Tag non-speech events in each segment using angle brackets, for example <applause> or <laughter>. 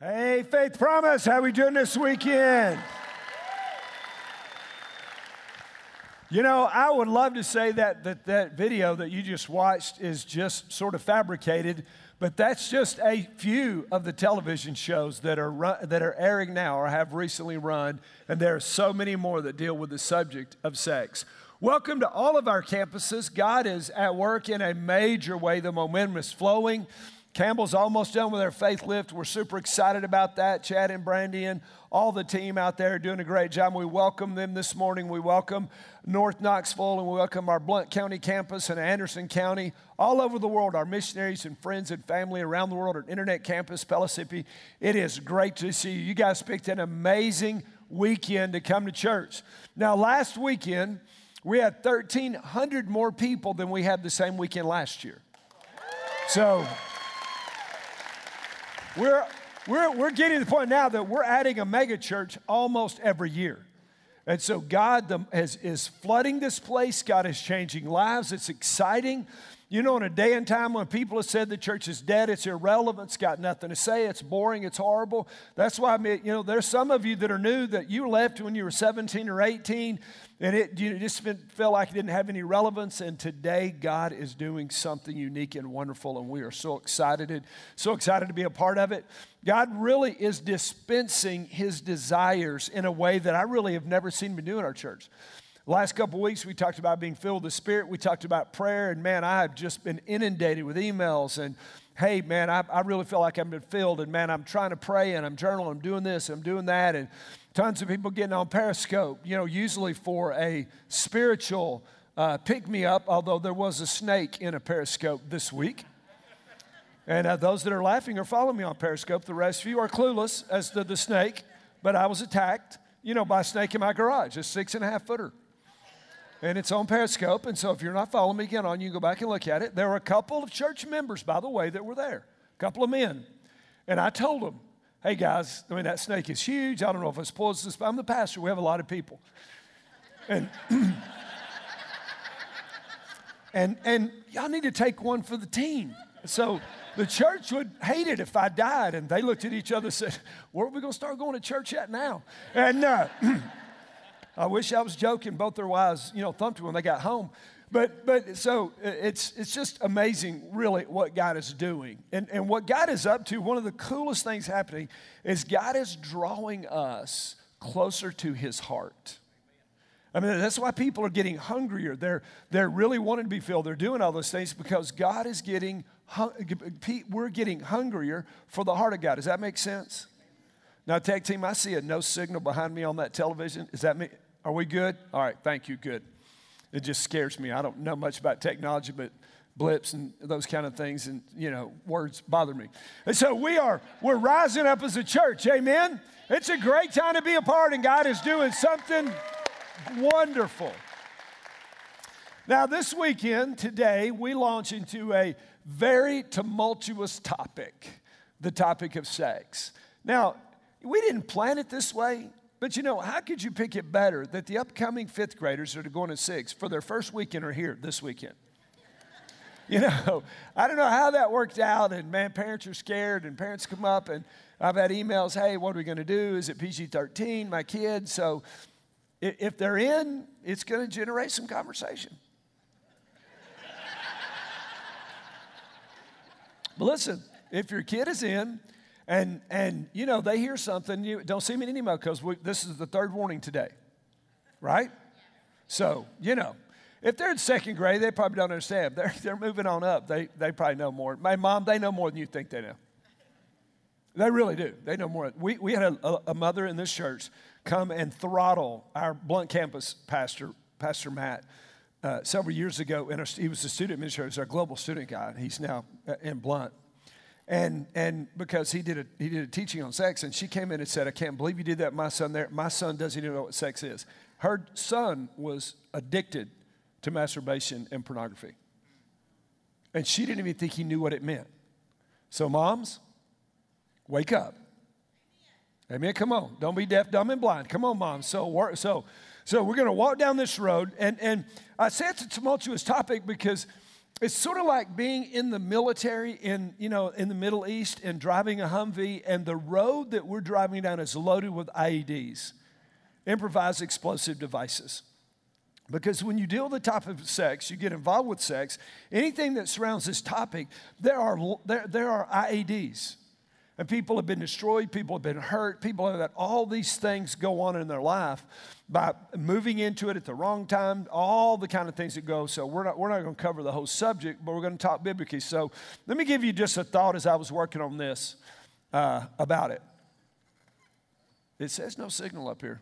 Hey, Faith Promise, how are we doing this weekend? You know, I would love to say that, that that video that you just watched is just sort of fabricated, but that's just a few of the television shows that are, run, that are airing now or have recently run, and there are so many more that deal with the subject of sex. Welcome to all of our campuses. God is at work in a major way. The momentum is flowing. Campbell's almost done with their faith lift. We're super excited about that. Chad and Brandy and all the team out there doing a great job. We welcome them this morning. We welcome North Knoxville and we welcome our Blount County campus and Anderson County, all over the world, our missionaries and friends and family around the world, our internet campus, Pellissippi. It is great to see you. You guys picked an amazing weekend to come to church. Now, last weekend, we had 1,300 more people than we had the same weekend last year. So, we're, we're, we're getting to the point now that we're adding a mega church almost every year. And so God the, has, is flooding this place. God is changing lives. It's exciting. You know, in a day and time when people have said the church is dead, it's irrelevant, it's got nothing to say, it's boring, it's horrible. That's why, I mean, you know, there's some of you that are new that you left when you were 17 or 18 and it you just felt like it didn't have any relevance. And today, God is doing something unique and wonderful, and we are so excited, so excited to be a part of it. God really is dispensing His desires in a way that I really have never seen Him do in our church. Last couple weeks, we talked about being filled with the Spirit. We talked about prayer, and man, I have just been inundated with emails and hey, man, I, I really feel like I've been filled, and man, I'm trying to pray and I'm journaling, I'm doing this, I'm doing that, and tons of people getting on Periscope, you know, usually for a spiritual uh, pick me up, although there was a snake in a Periscope this week. And uh, those that are laughing are following me on Periscope. The rest of you are clueless as to the snake, but I was attacked, you know, by a snake in my garage, a six and a half footer and it's on Periscope. And so if you're not following me, again on. You can go back and look at it. There were a couple of church members, by the way, that were there, a couple of men. And I told them, hey guys, I mean, that snake is huge. I don't know if it's poisonous, but I'm the pastor. We have a lot of people. And, <clears throat> and, and y'all need to take one for the team. So the church would hate it if I died. And they looked at each other and said, where are we going to start going to church at now? And, uh, <clears throat> I wish I was joking. Both their wives, you know, thumped when they got home. But, but so uh, it's, it's just amazing, really, what God is doing. And, and what God is up to, one of the coolest things happening is God is drawing us closer to his heart. I mean, that's why people are getting hungrier. They're, they're really wanting to be filled. They're doing all those things because God is getting, we're getting hungrier for the heart of God. Does that make sense? Now, tag team, I see a no signal behind me on that television. Is that me? Are we good? All right, thank you, good. It just scares me. I don't know much about technology, but blips and those kind of things and you know words bother me and so we are we're rising up as a church amen it's a great time to be a part and god is doing something wonderful now this weekend today we launch into a very tumultuous topic the topic of sex now we didn't plan it this way but you know, how could you pick it better that the upcoming fifth graders that are going to six for their first weekend are here this weekend? <laughs> You know, I don't know how that worked out, and man, parents are scared, and parents come up, and I've had emails, hey, what are we going to do? Is it PG 13, my kids? So if they're in, it's going to generate some conversation. <laughs> but listen, if your kid is in, and, and you know, they hear something, you don't see me anymore because this is the third warning today, right? So, you know, if they're in second grade, they probably don't understand. They're, they're moving on up. They, they probably know more. My mom, they know more than you think they know. They really do. They know more. We, we had a, a mother in this church come and throttle our Blount campus pastor, Pastor Matt, uh, several years ago. And he was a student administrator, he's our global student guy. He's now uh, in Blount and and because he did a he did a teaching on sex, and she came in and said, "I can't believe you did that." My son there, my son doesn't even know what sex is. Her son was addicted to masturbation and pornography, and she didn't even think he knew what it meant. So, moms, wake up. Amen. Come on, don't be deaf, dumb, and blind. Come on, moms. So, so, so we're going to walk down this road, and and I say it's a tumultuous topic because it's sort of like being in the military in, you know, in the Middle East and driving a Humvee, and the road that we're driving down is loaded with IEDs, improvised explosive devices. Because when you deal with the topic of sex, you get involved with sex, anything that surrounds this topic, there are, there, there are IEDs. And people have been destroyed, people have been hurt, people have had all these things go on in their life by moving into it at the wrong time, all the kind of things that go. So we're not, we're not going to cover the whole subject, but we're going to talk biblically. So let me give you just a thought as I was working on this uh, about it. It says no signal up here.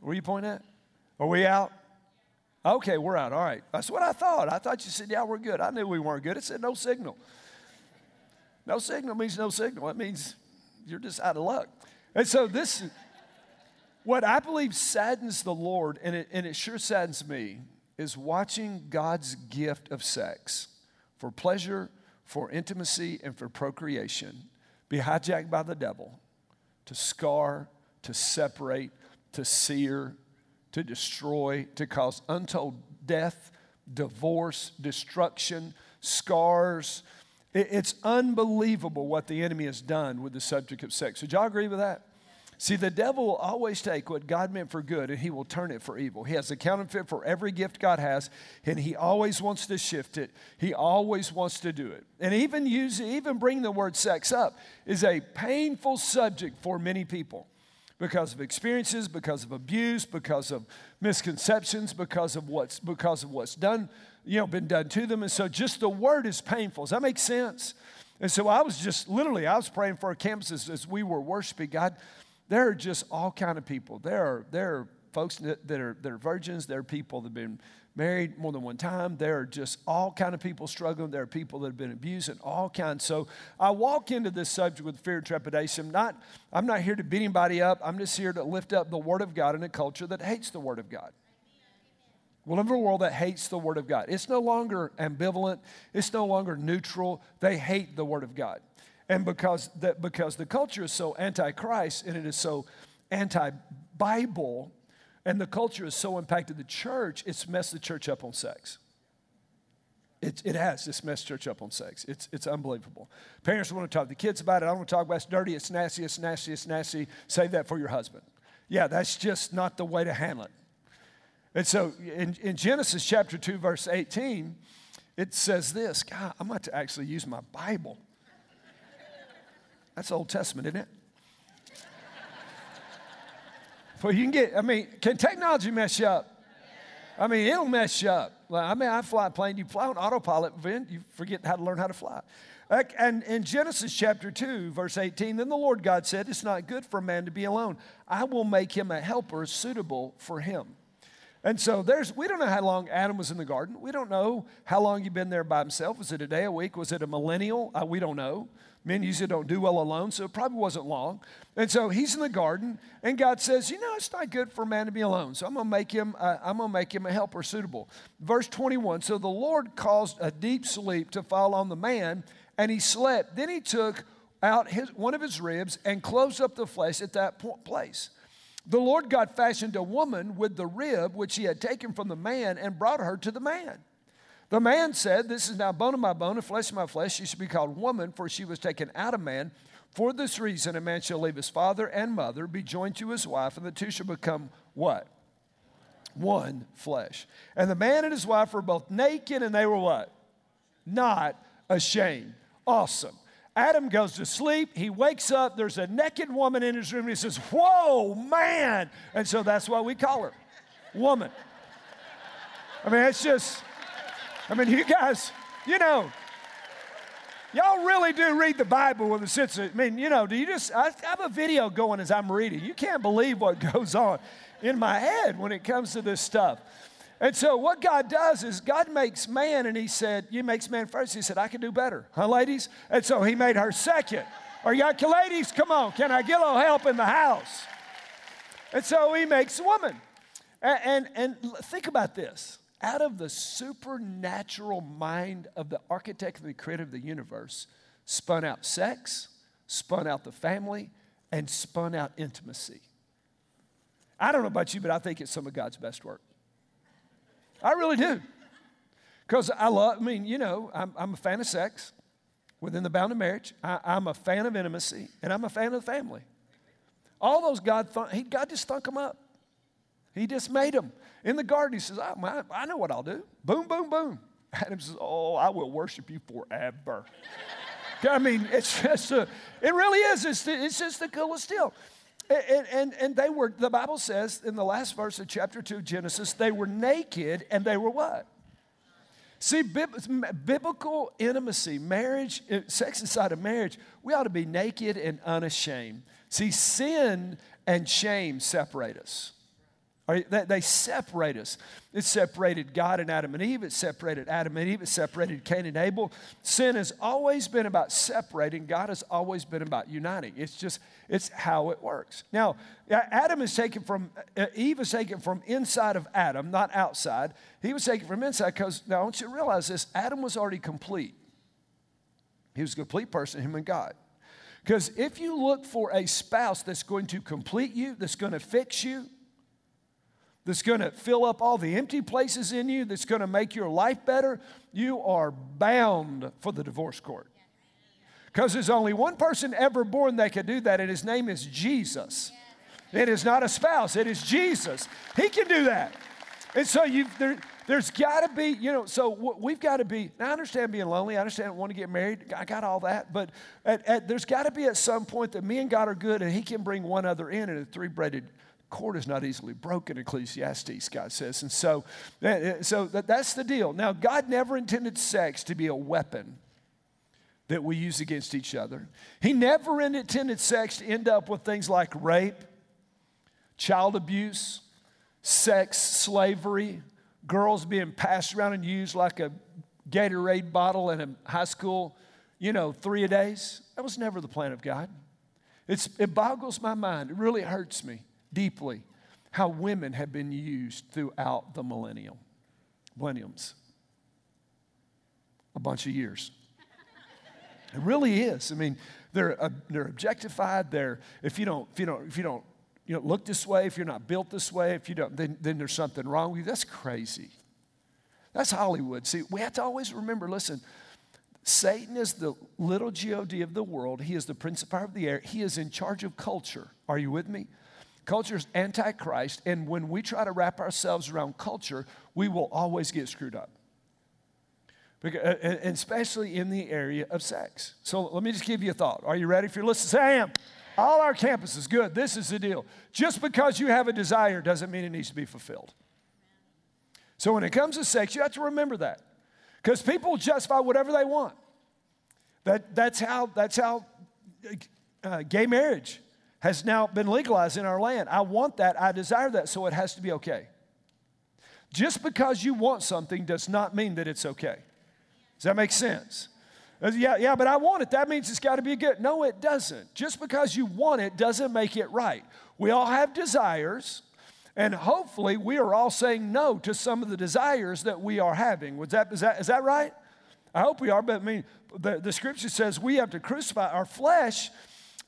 Where you pointing at? Are we out? Okay, we're out. All right. That's what I thought. I thought you said, yeah, we're good. I knew we weren't good. It said no signal. No signal means no signal. It means you're just out of luck. And so this, what I believe saddens the Lord, and it, and it sure saddens me, is watching God's gift of sex for pleasure, for intimacy, and for procreation be hijacked by the devil to scar, to separate, to sear, to destroy, to cause untold death, divorce, destruction, scars, it's unbelievable what the enemy has done with the subject of sex. Would y'all agree with that? See, the devil will always take what God meant for good and he will turn it for evil. He has a counterfeit for every gift God has, and he always wants to shift it. He always wants to do it. And even use even bring the word sex up is a painful subject for many people because of experiences, because of abuse, because of misconceptions, because of what's because of what's done you know, been done to them. And so just the word is painful. Does that make sense? And so I was just literally, I was praying for our campuses as we were worshiping God. There are just all kind of people. There are, there are folks that, that, are, that are virgins. There are people that have been married more than one time. There are just all kind of people struggling. There are people that have been abused and all kinds. So I walk into this subject with fear and trepidation. Not, I'm not here to beat anybody up. I'm just here to lift up the Word of God in a culture that hates the Word of God. We live in a world that hates the Word of God. It's no longer ambivalent, it's no longer neutral. They hate the Word of God. And because, that, because the culture is so anti Christ and it is so anti Bible, and the culture has so impacted the church, it's messed the church up on sex. It, it has. It's messed church up on sex. It's, it's unbelievable. Parents want to talk to the kids about it. I don't want to talk about it. It's dirty, it's nasty, it's nasty, it's nasty. Save that for your husband. Yeah, that's just not the way to handle it. And so in, in Genesis chapter 2, verse 18, it says this God, I'm about to actually use my Bible. That's Old Testament, isn't it? well, you can get, I mean, can technology mess you up? I mean, it'll mess you up. I mean, I fly a plane, you fly on autopilot, then you forget how to learn how to fly. And in Genesis chapter 2, verse 18, then the Lord God said, It's not good for a man to be alone. I will make him a helper suitable for him. And so there's, we don't know how long Adam was in the garden. We don't know how long he'd been there by himself. Was it a day, a week? Was it a millennial? Uh, we don't know. Men usually don't do well alone, so it probably wasn't long. And so he's in the garden, and God says, "You know, it's not good for a man to be alone. So I'm going to make him. Uh, I'm going to make him a helper suitable." Verse 21. So the Lord caused a deep sleep to fall on the man, and he slept. Then he took out his, one of his ribs and closed up the flesh at that place. The Lord God fashioned a woman with the rib which he had taken from the man and brought her to the man. The man said, This is now bone of my bone and flesh of my flesh. She should be called woman, for she was taken out of man. For this reason, a man shall leave his father and mother, be joined to his wife, and the two shall become what? One flesh. And the man and his wife were both naked, and they were what? Not ashamed. Awesome. Adam goes to sleep. He wakes up. There's a naked woman in his room. And he says, Whoa, man. And so that's why we call her woman. I mean, it's just, I mean, you guys, you know, y'all really do read the Bible with a sense of, I mean, you know, do you just, I have a video going as I'm reading. You can't believe what <laughs> goes on in my head when it comes to this stuff. And so what God does is God makes man, and He said, "You makes man first. He said, "I can do better, huh, ladies?" And so He made her second. Are y'all ladies? Come on, can I get a little help in the house? And so He makes woman. And, and, and think about this: out of the supernatural mind of the architect and the creator of the universe, spun out sex, spun out the family, and spun out intimacy. I don't know about you, but I think it's some of God's best work. I really do. Because I love, I mean, you know, I'm, I'm a fan of sex within the bound of marriage. I, am a fan of intimacy, and I'm a fan of the family. All those God, th- he, God just thunk them up. He just made them. In the garden, he says, I, I know what I'll do. Boom, boom, boom. <laughs> Adam says, Oh, I will worship you forever. <laughs> I mean, it's just, a, it really is. It's, it's just the coolest deal. And, and, and they were, the Bible says in the last verse of chapter 2 Genesis, they were naked and they were what? See, biblical intimacy, marriage, uh, sex inside of marriage, we ought to be naked and unashamed. See, sin and shame separate us. They separate us. It separated God and Adam and Eve. It separated Adam and Eve. It separated Cain and Abel. Sin has always been about separating. God has always been about uniting. It's just, it's how it works. Now, Adam is taken from, Eve is taken from inside of Adam, not outside. He was taken from inside because, now I want you to realize this Adam was already complete. He was a complete person, him and God. Because if you look for a spouse that's going to complete you, that's going to fix you, that's going to fill up all the empty places in you, that's going to make your life better, you are bound for the divorce court. Because there's only one person ever born that could do that, and his name is Jesus. It is not a spouse, it is Jesus. He can do that. And so you there, there's got to be, you know, so we've got to be, I understand being lonely. I understand wanting to get married. I got all that. But at, at, there's got to be at some point that me and God are good and He can bring one other in and a three braided cord is not easily broken, Ecclesiastes, God says. And so, eh, eh, so that's the deal. Now, God never intended sex to be a weapon that we use against each other. He never intended sex to end up with things like rape, child abuse, sex slavery, girls being passed around and used like a Gatorade bottle in a high school, you know, three a days. That was never the plan of God. It's, it boggles my mind. It really hurts me deeply how women have been used throughout the millennium, millenniums. A bunch of years. It really is. I mean, they're, uh, they're objectified. They're, if you don't, if you don't, if you don't, you know, look this way, if you're not built this way, if you don't, then, then there's something wrong with you. That's crazy. That's Hollywood. See, we have to always remember, listen, Satan is the little God of the world. He is the principal of the air. He is in charge of culture. Are you with me? Culture is antichrist, and when we try to wrap ourselves around culture, we will always get screwed up. Because, and especially in the area of sex. So let me just give you a thought. Are you ready? If you're listening, say I am. All our campuses, good. This is the deal. Just because you have a desire doesn't mean it needs to be fulfilled. So when it comes to sex, you have to remember that. Because people justify whatever they want. That, that's how, that's how uh, gay marriage has now been legalized in our land. I want that, I desire that, so it has to be okay. Just because you want something does not mean that it's okay. Does that make sense? Uh, yeah, yeah, but I want it. That means it's got to be good. No, it doesn't. Just because you want it doesn't make it right. We all have desires, and hopefully we are all saying no to some of the desires that we are having. Was that, is, that, is that right? I hope we are, but I mean, the, the scripture says we have to crucify our flesh.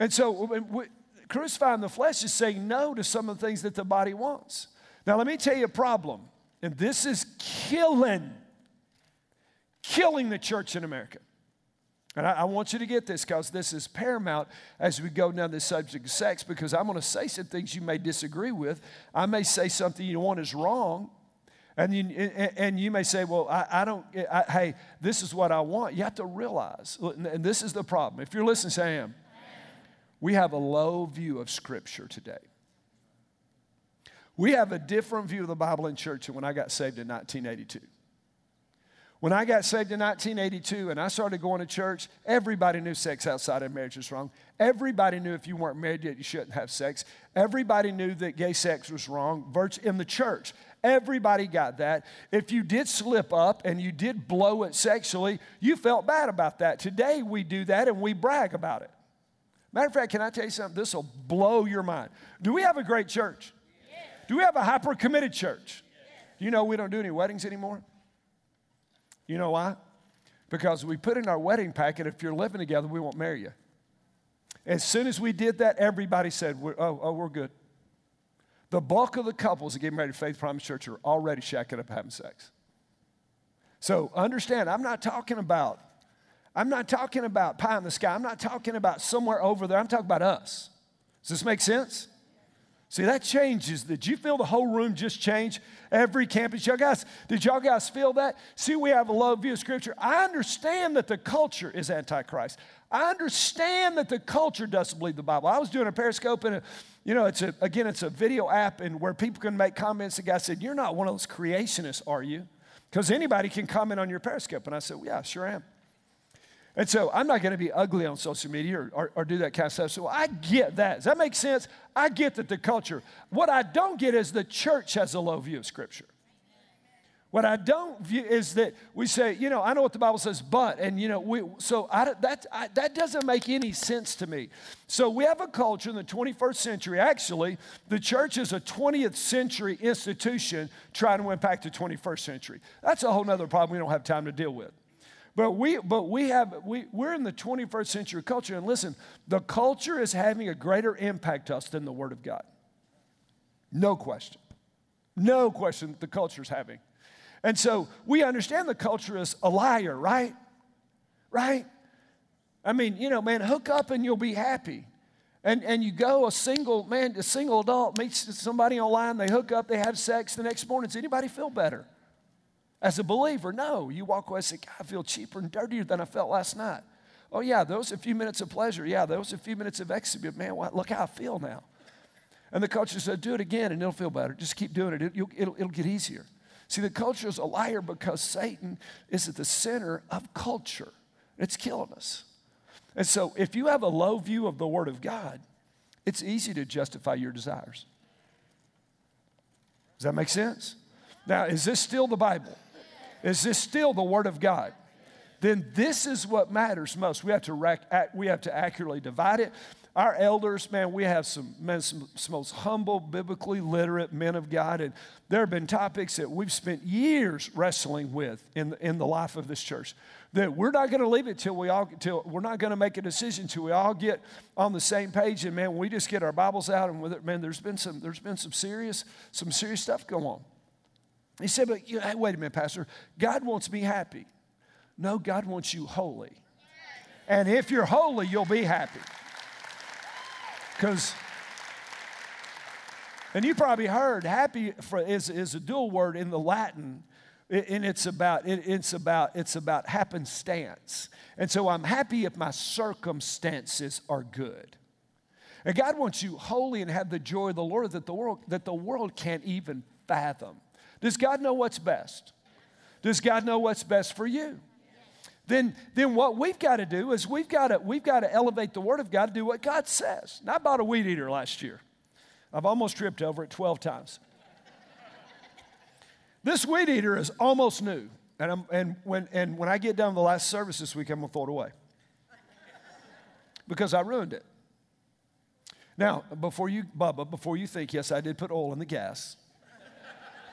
And so crucifying the flesh is saying no to some of the things that the body wants. Now, let me tell you a problem, and this is killing, killing the church in America. And I, I want you to get this because this is paramount as we go down this subject of sex because I'm going to say some things you may disagree with. I may say something you want is wrong. And you, and you may say, well, I, I don't, I, hey, this is what I want. You have to realize, and this is the problem. If you're listening, say I am. We have a low view of Scripture today. We have a different view of the Bible in church than when I got saved in 1982. When I got saved in 1982 and I started going to church, everybody knew sex outside of marriage was wrong. Everybody knew if you weren't married yet, you shouldn't have sex. Everybody knew that gay sex was wrong in the church. Everybody got that. If you did slip up and you did blow it sexually, you felt bad about that. Today we do that and we brag about it. Matter of fact, can I tell you something? This will blow your mind. Do we have a great church? Do we have a hyper committed church? Do you know we don't do any weddings anymore? You know why? Because we put in our wedding packet if you're living together, we won't marry you. As soon as we did that, everybody said, oh, oh, we're good. The bulk of the couples that get married at Faith Promise Church are already shacking up having sex. So understand, I'm not talking about, I'm not talking about pie in the sky. I'm not talking about somewhere over there. I'm talking about us. Does this make sense? See, that changes. Did you feel the whole room just change? Every campus. Y'all guys, did y'all guys feel that? See, we have a low view of Scripture. I understand that the culture is Antichrist. I understand that the culture doesn't believe the Bible. I was doing a Periscope and, a, you know, it's a, again, it's a video app and where people can make comments. The guy said, You're not one of those creationists, are you? Because anybody can comment on your Periscope. And I said, well, Yeah, sure am. And so I'm not going to be ugly on social media or, or, or, do that kind of stuff. So I get that. Does that make sense? I get that the culture. What I don't get is the church has a low view of Scripture. What I don't view is that we say, you know, I know what the Bible says, but, and you know, we, so I, that, I, that doesn't make any sense to me. So we have a culture in the 21st century. Actually, the church is a 20th century institution trying to impact the 21st century. That's a whole other problem we don't have time to deal with. But we, but we have, we, we're in the 21st century culture, and listen, the culture is having a greater impact to us than the Word of God. No question. No question that the culture is having. And so we understand the culture is a liar, right? Right? I mean, you know, man, hook up and you'll be happy. And, and you go, a single man, a single adult meets somebody online, they hook up, they have sex the next morning. Does anybody feel better? As a believer, no. You walk away and say, God, I feel cheaper and dirtier than I felt last night. Oh, yeah, those a few minutes of pleasure. Yeah, those a few minutes of ecstasy. Man, look how I feel now. And the culture said, do it again and it'll feel better. Just keep doing it. It, will it'll, it'll get easier. See, the culture is a liar because Satan is at the center of culture. It's killing us. And so, if you have a low view of the Word of God, it's easy to justify your desires. Does that make sense? Now, is this still the Bible? Is this still the Word of God? Then this is what matters most. We have to, we have to accurately divide it. Our elders, man, we have some, man, some, some most humble, biblically literate men of God, and there have been topics that we've spent years wrestling with in, in the life of this church. That we're not going to leave it till we all till we're not going to make a decision till we all get on the same page. And man, we just get our Bibles out, and with it, man, there's been some there's been some serious some serious stuff going on. He said, but you know, wait a minute, Pastor. God wants me happy. No, God wants you holy. And if you're holy, you'll be happy. Because, and you probably heard, happy is, is a dual word in the Latin, and it's about, it, it's, about, it's about happenstance. And so I'm happy if my circumstances are good. And God wants you holy and have the joy of the Lord that the world, that the world can't even fathom. Does God know what's best? Does God know what's best for you? then, then what we've got to do is we've got to, we've got to elevate the Word of God to do what God says. And I bought a weed eater last year. I've almost tripped over it 12 times. this weed eater is almost new. And, I'm, and, when, and when I get done with the last service this week, I'm going to throw it away because I ruined it. Now, before you, Bubba, before you think, yes, I did put oil in the gas,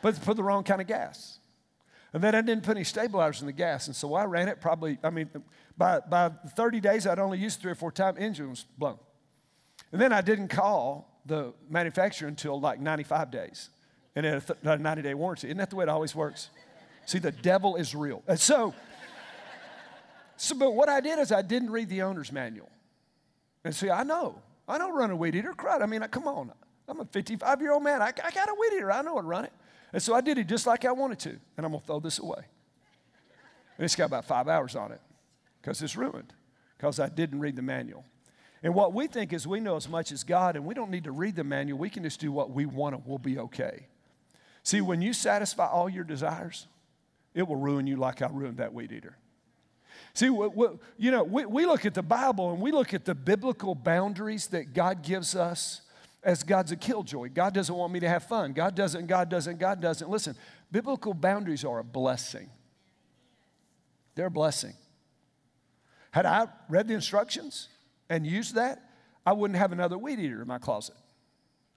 but put the wrong kind of gas. And then I didn't put any stabilizers in the gas. And so I ran it probably, I mean, by, by 30 days, I'd only used three or four times, engine was blown. And then I didn't call the manufacturer until like 95 days. And then a, 90 day warranty. Isn't that the way it always works? See, the devil is real. And so, so, but what I did is I didn't read the owner's manual. And see, I know. I know run a weed eater. Crud. I mean, come on. I'm a 55 year old man. I, I got a weed eater. I know how to run it. And so I did it just like I wanted to, and I'm gonna throw this away. And it's got about five hours on it because it's ruined because I didn't read the manual. And what we think is we know as much as God, and we don't need to read the manual. We can just do what we want and we'll be okay. See, when you satisfy all your desires, it will ruin you like I ruined that weed eater. See, we, we, you know, we, we look at the Bible and we look at the biblical boundaries that God gives us as God's a killjoy. God doesn't want me to have fun. God doesn't, God doesn't, God doesn't. Listen, biblical boundaries are a blessing. They're a blessing. Had I read the instructions and used that, I wouldn't have another weed eater in my closet.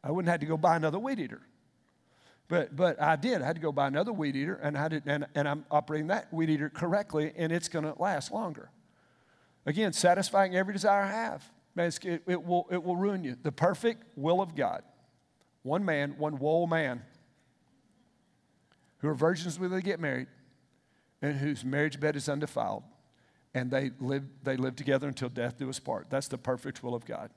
I wouldn't have to go buy another weed eater. But, but I did. I had to go buy another weed eater, and, I did, and, and I'm operating that weed eater correctly, and it's going to last longer. Again, satisfying every desire I have. Man, it, it, will, it will ruin you. The perfect will of God. One man, one woe man, who are virgins when they get married, and whose marriage bed is undefiled, and they live, they live together until death do us part. That's the perfect will of God.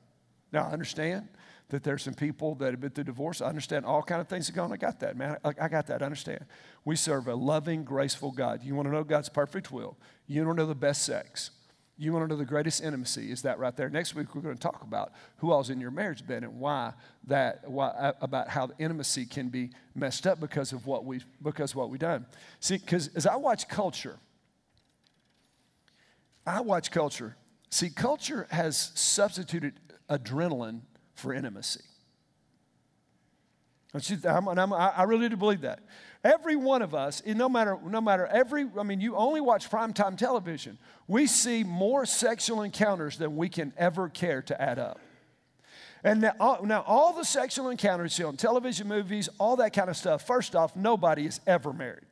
Now, I understand that there's some people that have been through divorce. I understand all kind of things that go on. I got that, man. I, I got that. I understand. We serve a loving, graceful God. You want to know God's perfect will. You to know the best sex. You want to know the greatest intimacy is that right there. Next week we're going to talk about who all's in your marriage bed and why that why uh, about how the intimacy can be messed up because of what we because what we've done. See, because as I watch culture, I watch culture. See, culture has substituted adrenaline for intimacy. I really do believe that. Every one of us, no matter, no matter every, I mean, you only watch primetime television. We see more sexual encounters than we can ever care to add up. And now, now all the sexual encounters you see on television, movies, all that kind of stuff, first off, nobody is ever married.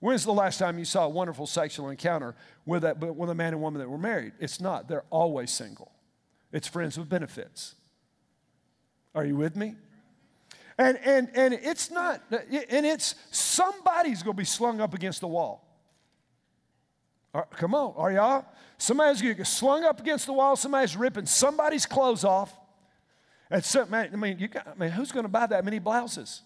When's the last time you saw a wonderful sexual encounter with a, with a man and woman that were married? It's not. They're always single. It's friends with benefits. Are you with me? And, and, and it's not, and it's somebody's going to be slung up against the wall. Uh, come on, are y'all? Somebody's going to get slung up against the wall. Somebody's ripping somebody's clothes off. And man, I mean, you got, who's going to buy that many blouses?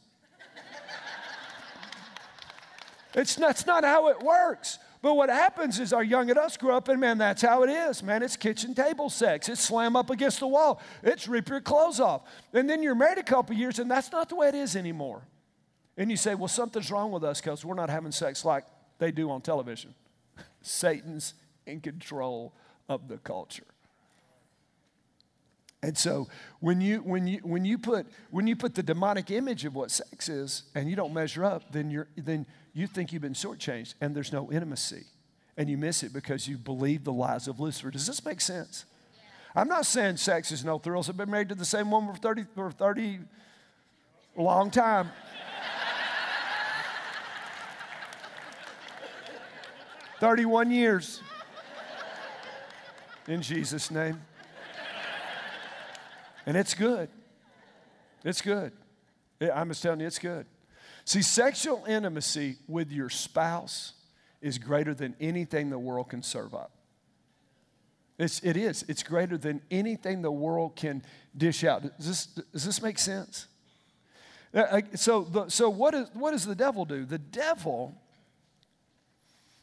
<laughs> it's, that's not how it works. But what happens is our young adults grow up and man, that's how it is. Man, it's kitchen table sex. It's slam up against the wall. It's rip your clothes off. And then you're married a couple years and that's not the way it is anymore. And you say, well, something's wrong with us because we're not having sex like they do on television. <laughs> Satan's in control of the culture. And so when you, when, you, when, you put, when you put the demonic image of what sex is and you don't measure up, then, you're, then you think you've been shortchanged and there's no intimacy. And you miss it because you believe the lies of Lucifer. Does this make sense? I'm not saying sex is no thrills. I've been married to the same woman for 30, for 30 long time. <laughs> Thirty-one years. In Jesus' name. And it's good. It's good. I'm just telling you, it's good. See, sexual intimacy with your spouse is greater than anything the world can serve up. It's, it is. It's greater than anything the world can dish out. Does this, does this make sense? So, the, so what, is, what does the devil do? The devil,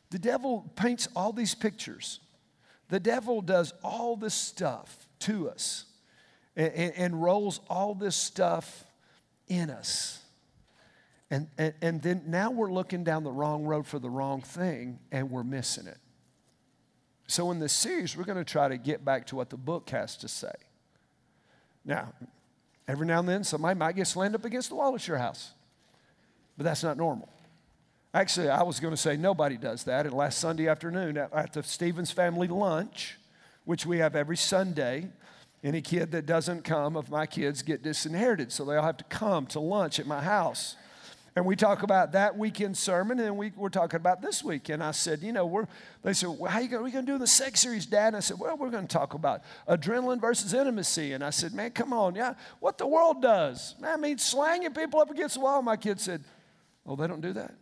the devil paints all these pictures. The devil does all this stuff to us and, and, and rolls all this stuff in us. And, and, and then now we're looking down the wrong road for the wrong thing and we're missing it. So, in this series, we're going to try to get back to what the book has to say. Now, every now and then, somebody might get slammed up against the wall at your house, but that's not normal. Actually, I was going to say nobody does that. And last Sunday afternoon at the Stevens family lunch, which we have every Sunday, any kid that doesn't come of my kids get disinherited. So they all have to come to lunch at my house. And we talk about that weekend sermon, and we, we're talking about this week. And I said, you know, we're, they said, well, how you are we going to do the sex series, Dad? And I said, well, we're going to talk about adrenaline versus intimacy. And I said, man, come on, yeah, what the world does. I mean, slanging people up against the wall. My kid said, oh, they don't do that.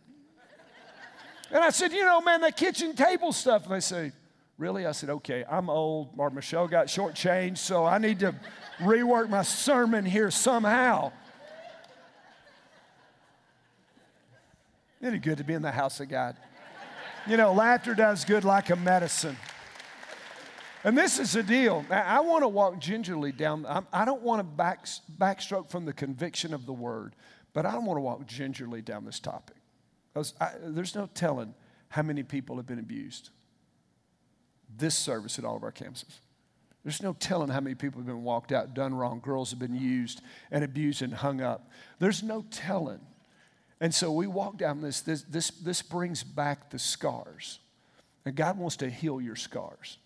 and I said, you know, man, that kitchen table stuff. And they say, really? I said, okay, I'm old. Or Michelle got shortchanged, so I need to rework my sermon here somehow. Isn't it good to be in the house of God? You know, laughter does good like a medicine. And this is the deal. I want to walk gingerly down. I don't want to back, backstroke from the conviction of the word, but I don't want to walk gingerly down this topic. I, there's no telling how many people have been abused. This service at all of our campuses. There's no telling how many people have been walked out, done wrong. Girls have been used and abused and hung up. There's no telling. And so we walk down this, this, this, this brings back the scars. And God wants to heal your scars.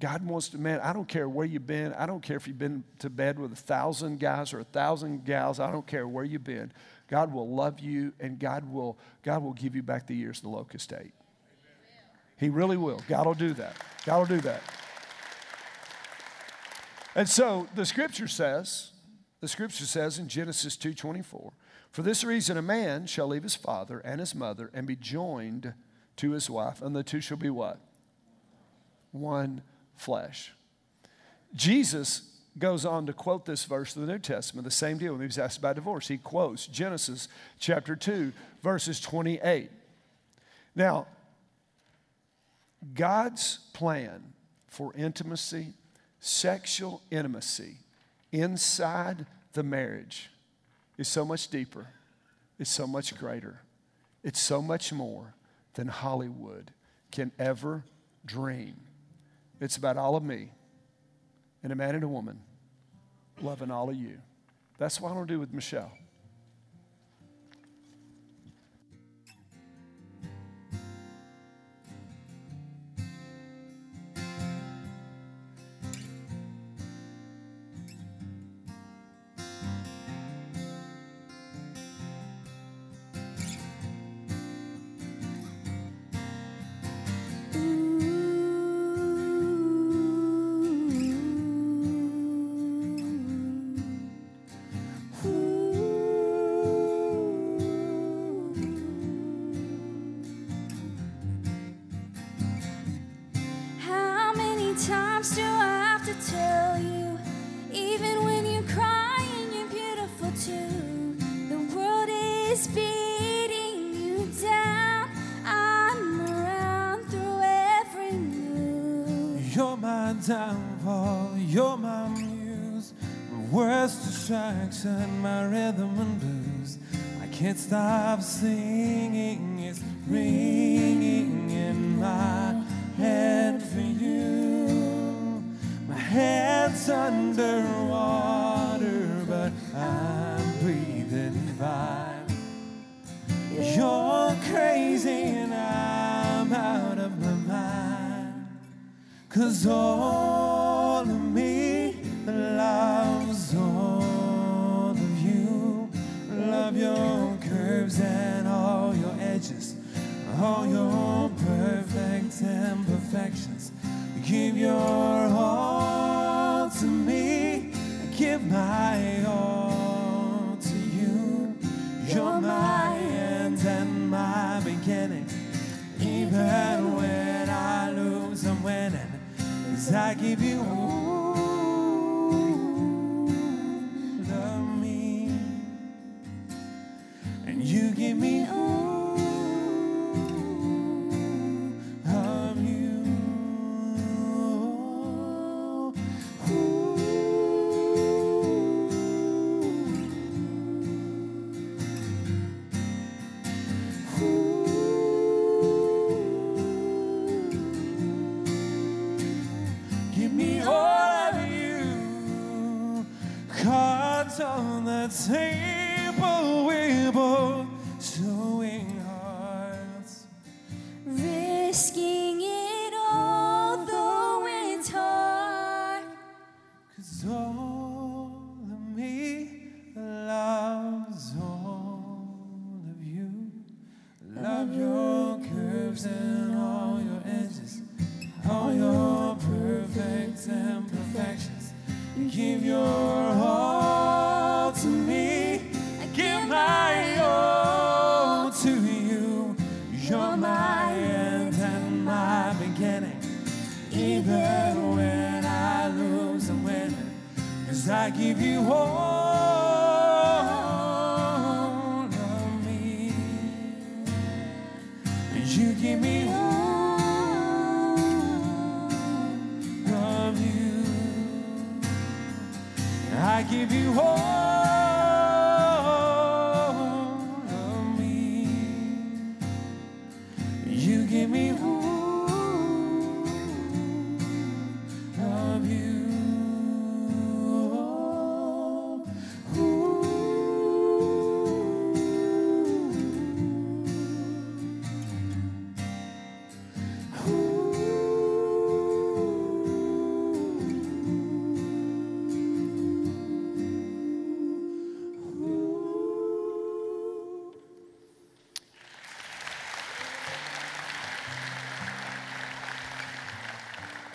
God wants to, man, I don't care where you've been. I don't care if you've been to bed with a thousand guys or a thousand gals. I don't care where you've been. God will love you and God will, God will give you back the years the locust ate. He really will. God will do that. God will do that. And so the scripture says the scripture says in Genesis 2:24, "For this reason a man shall leave his father and his mother and be joined to his wife, and the two shall be what? One flesh." Jesus goes on to quote this verse in the New Testament, the same deal when he was asked about divorce. He quotes Genesis chapter 2, verses 28. Now, God's plan for intimacy, sexual intimacy inside the marriage is so much deeper, it's so much greater, it's so much more than Hollywood can ever dream. It's about all of me and a man and a woman loving all of you. That's what I want to do with Michelle. Downfall, you're my muse, my worst distraction, my rhythm and blues. I can't stop singing, it's ringing in my head for you. My head's underwater, but I'm breathing fine. You're crazy and I'm Cause all of me loves all of you. Love your curves and all your edges, all your perfect imperfections. Give your all to me. Give my all to you. You're my end and my beginning. Even Cause I give you all of me. And you give me all I give you all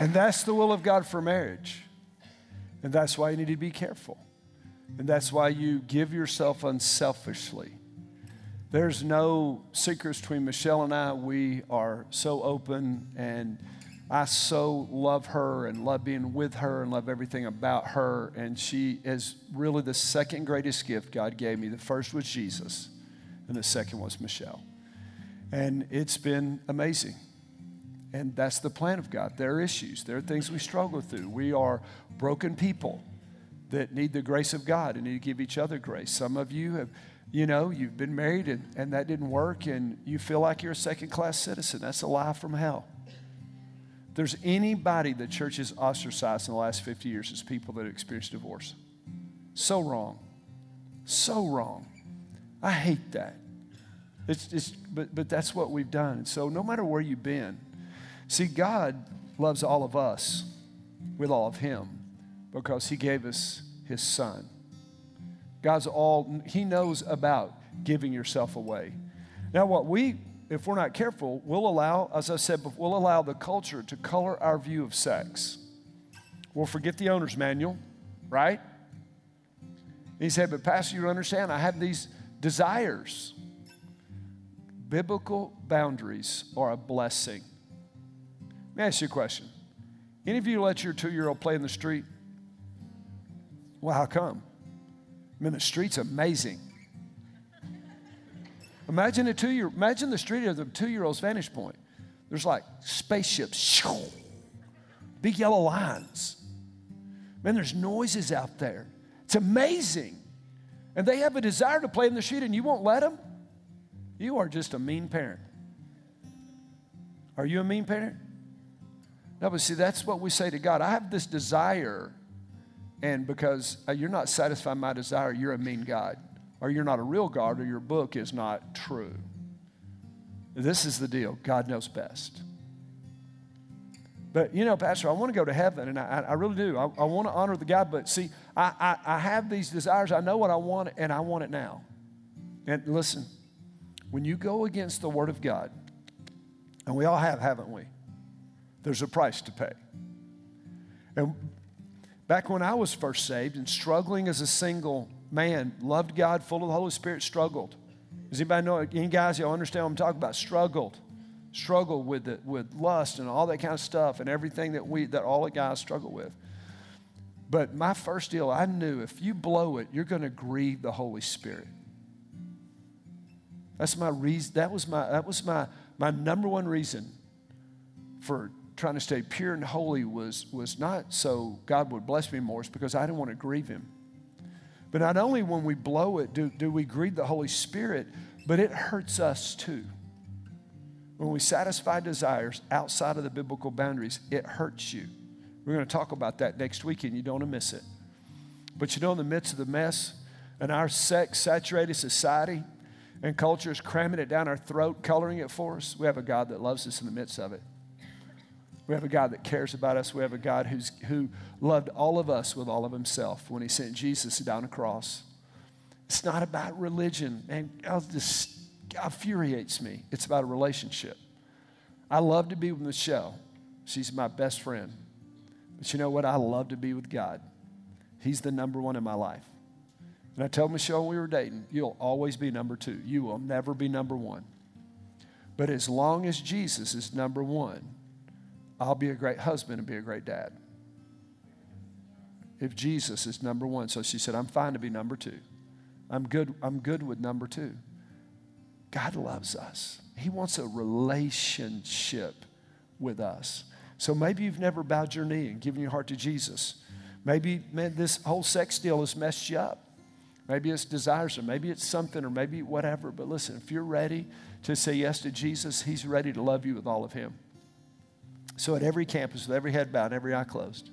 And that's the will of God for marriage. And that's why you need to be careful. And that's why you give yourself unselfishly. There's no secrets between Michelle and I. We are so open, and I so love her and love being with her and love everything about her. And she is really the second greatest gift God gave me. The first was Jesus, and the second was Michelle. And it's been amazing. And that's the plan of God. There are issues, there are things we struggle through. We are broken people that need the grace of God and need to give each other grace. Some of you have, you know, you've been married and, and that didn't work and you feel like you're a second class citizen. That's a lie from hell. There's anybody the church has ostracized in the last 50 years, it's people that experienced divorce. So wrong. So wrong. I hate that. It's, it's, but, but that's what we've done. So no matter where you've been, see, God loves all of us with all of Him because He gave us His Son. God's all, He knows about giving yourself away. Now, what we, if we're not careful, we'll allow, as I said, we'll allow the culture to color our view of sex. We'll forget the owner's manual, right? He said, But, Pastor, you understand, I have these desires. Biblical boundaries are a blessing. Let me ask you a question. Any of you let your two year old play in the street? Well, how come? I mean, the street's amazing. Imagine a two year, imagine the street of the two year old's vantage point. There's like spaceships, big yellow lines. Man, there's noises out there. It's amazing. And they have a desire to play in the street and you won't let them? You are just a mean parent. Are you a mean parent? No, but see, that's what we say to God. I have this desire and because uh, you're not satisfying my desire, you're a mean God. Or you're not a real God, or your book is not true. This is the deal God knows best. But you know, Pastor, I want to go to heaven, and I, I really do. I, I, want to honor the God, but see, I, I, I have these desires. I know what I want, and I want it now. And listen, when you go against the Word of God, and we all have, haven't we? There's a price to pay. And Back when I was first saved and struggling as a single man, loved God, full of the Holy Spirit, struggled. Does anybody know? Any guys, y'all understand what I'm talking about? Struggled. Struggled with the, with lust and all that kind of stuff and everything that we that all the guys struggle with. But my first deal, I knew if you blow it, you're going to grieve the Holy Spirit. That's my reason. That was my that was my my number one reason for trying to stay pure and holy was, was not so God would bless me more, it's because I didn't want to grieve Him. But not only when we blow it do, do we grieve the Holy Spirit, but it hurts us too. When we satisfy desires outside of the biblical boundaries, it hurts you. We're going to talk about that next week, and you don't want to miss it. But you know, in the midst of the mess and our sex saturated society and culture is cramming it down our throat, coloring it for us, we have a God that loves us in the midst of it. We have a God that cares about us. We have a God who's, who loved all of us with all of himself when he sent Jesus down a cross. It's not about religion. Man, this infuriates me. It's about a relationship. I love to be with Michelle. She's my best friend. But you know what? I love to be with God. He's the number one in my life. And I told Michelle when we were dating, you'll always be number two. You will never be number one. But as long as Jesus is number one, I'll be a great husband and be a great dad. If Jesus is number one. So she said, I'm fine to be number two. I'm good, I'm good with number two. God loves us. He wants a relationship with us. So maybe you've never bowed your knee and given your heart to Jesus. Maybe, man, this whole sex deal has messed you up. Maybe it's desires, or maybe it's something, or maybe whatever. But listen, if you're ready to say yes to Jesus, He's ready to love you with all of Him. So, at every campus, with every head bowed, and every eye closed,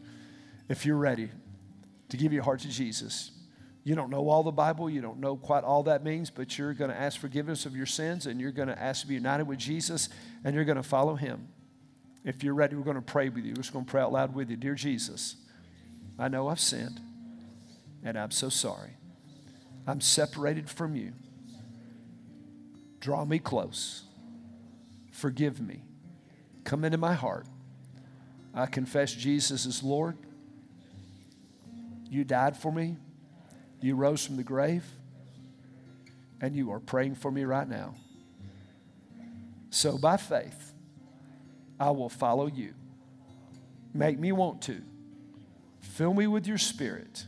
if you're ready to give your heart to Jesus, you don't know all the Bible, you don't know quite all that means, but you're going to ask forgiveness of your sins and you're going to ask to be united with Jesus and you're going to follow him. If you're ready, we're going to pray with you. We're just going to pray out loud with you. Dear Jesus, I know I've sinned and I'm so sorry. I'm separated from you. Draw me close. Forgive me. Come into my heart. I confess Jesus is Lord. You died for me. You rose from the grave, and you are praying for me right now. So by faith, I will follow you. Make me want to. Fill me with your spirit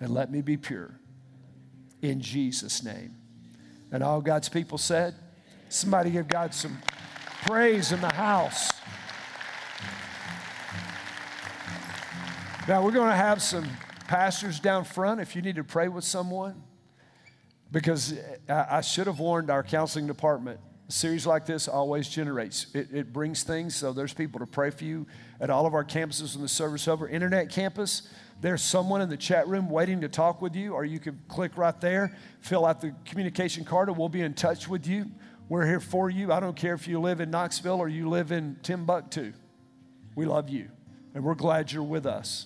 and let me be pure. In Jesus' name. And all God's people said, somebody give God some praise in the house. Now, we're going to have some pastors down front if you need to pray with someone, because I should have warned our counseling department. A series like this always generates, it, it brings things, so there's people to pray for you at all of our campuses when the service over. Internet campus, there's someone in the chat room waiting to talk with you, or you can click right there, fill out the communication card, and we'll be in touch with you. We're here for you. I don't care if you live in Knoxville or you live in Timbuktu. We love you, and we're glad you're with us.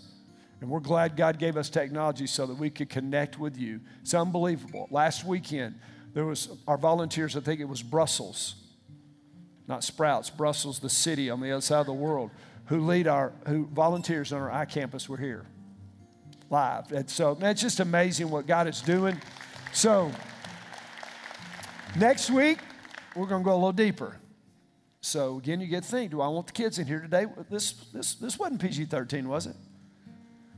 And we're glad God gave us technology so that we could connect with you. It's unbelievable. Last weekend, there was our volunteers, I think it was Brussels, not Sprouts, Brussels, the city on the other side of the world, who lead our, who volunteers on our iCampus were here live. And so, man, it's just amazing what God is doing. So, next week, we're going to go a little deeper. So, again, you get to think do I want the kids in here today? This, this, this wasn't PG 13, was it?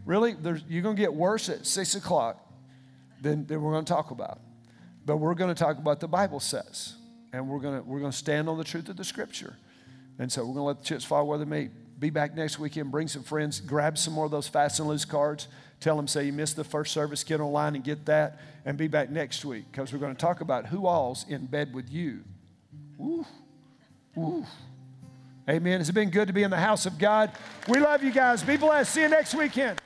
Really? You're going to get worse at 6 o'clock than, than we're going to talk about. But we're going to talk about the Bible says. And we're going to, we're going to stand on the truth of the Scripture. And so we're going to let the chips fall where they may. Be back next weekend, bring some friends, grab some more of those fast and loose cards. Tell them, say you missed the first service, get online and get that, and be back next week because we're going to talk about who all's in bed with you. Woo. Woo. Amen. It's been good to be in the house of God. We love you guys. Be blessed. See you next weekend.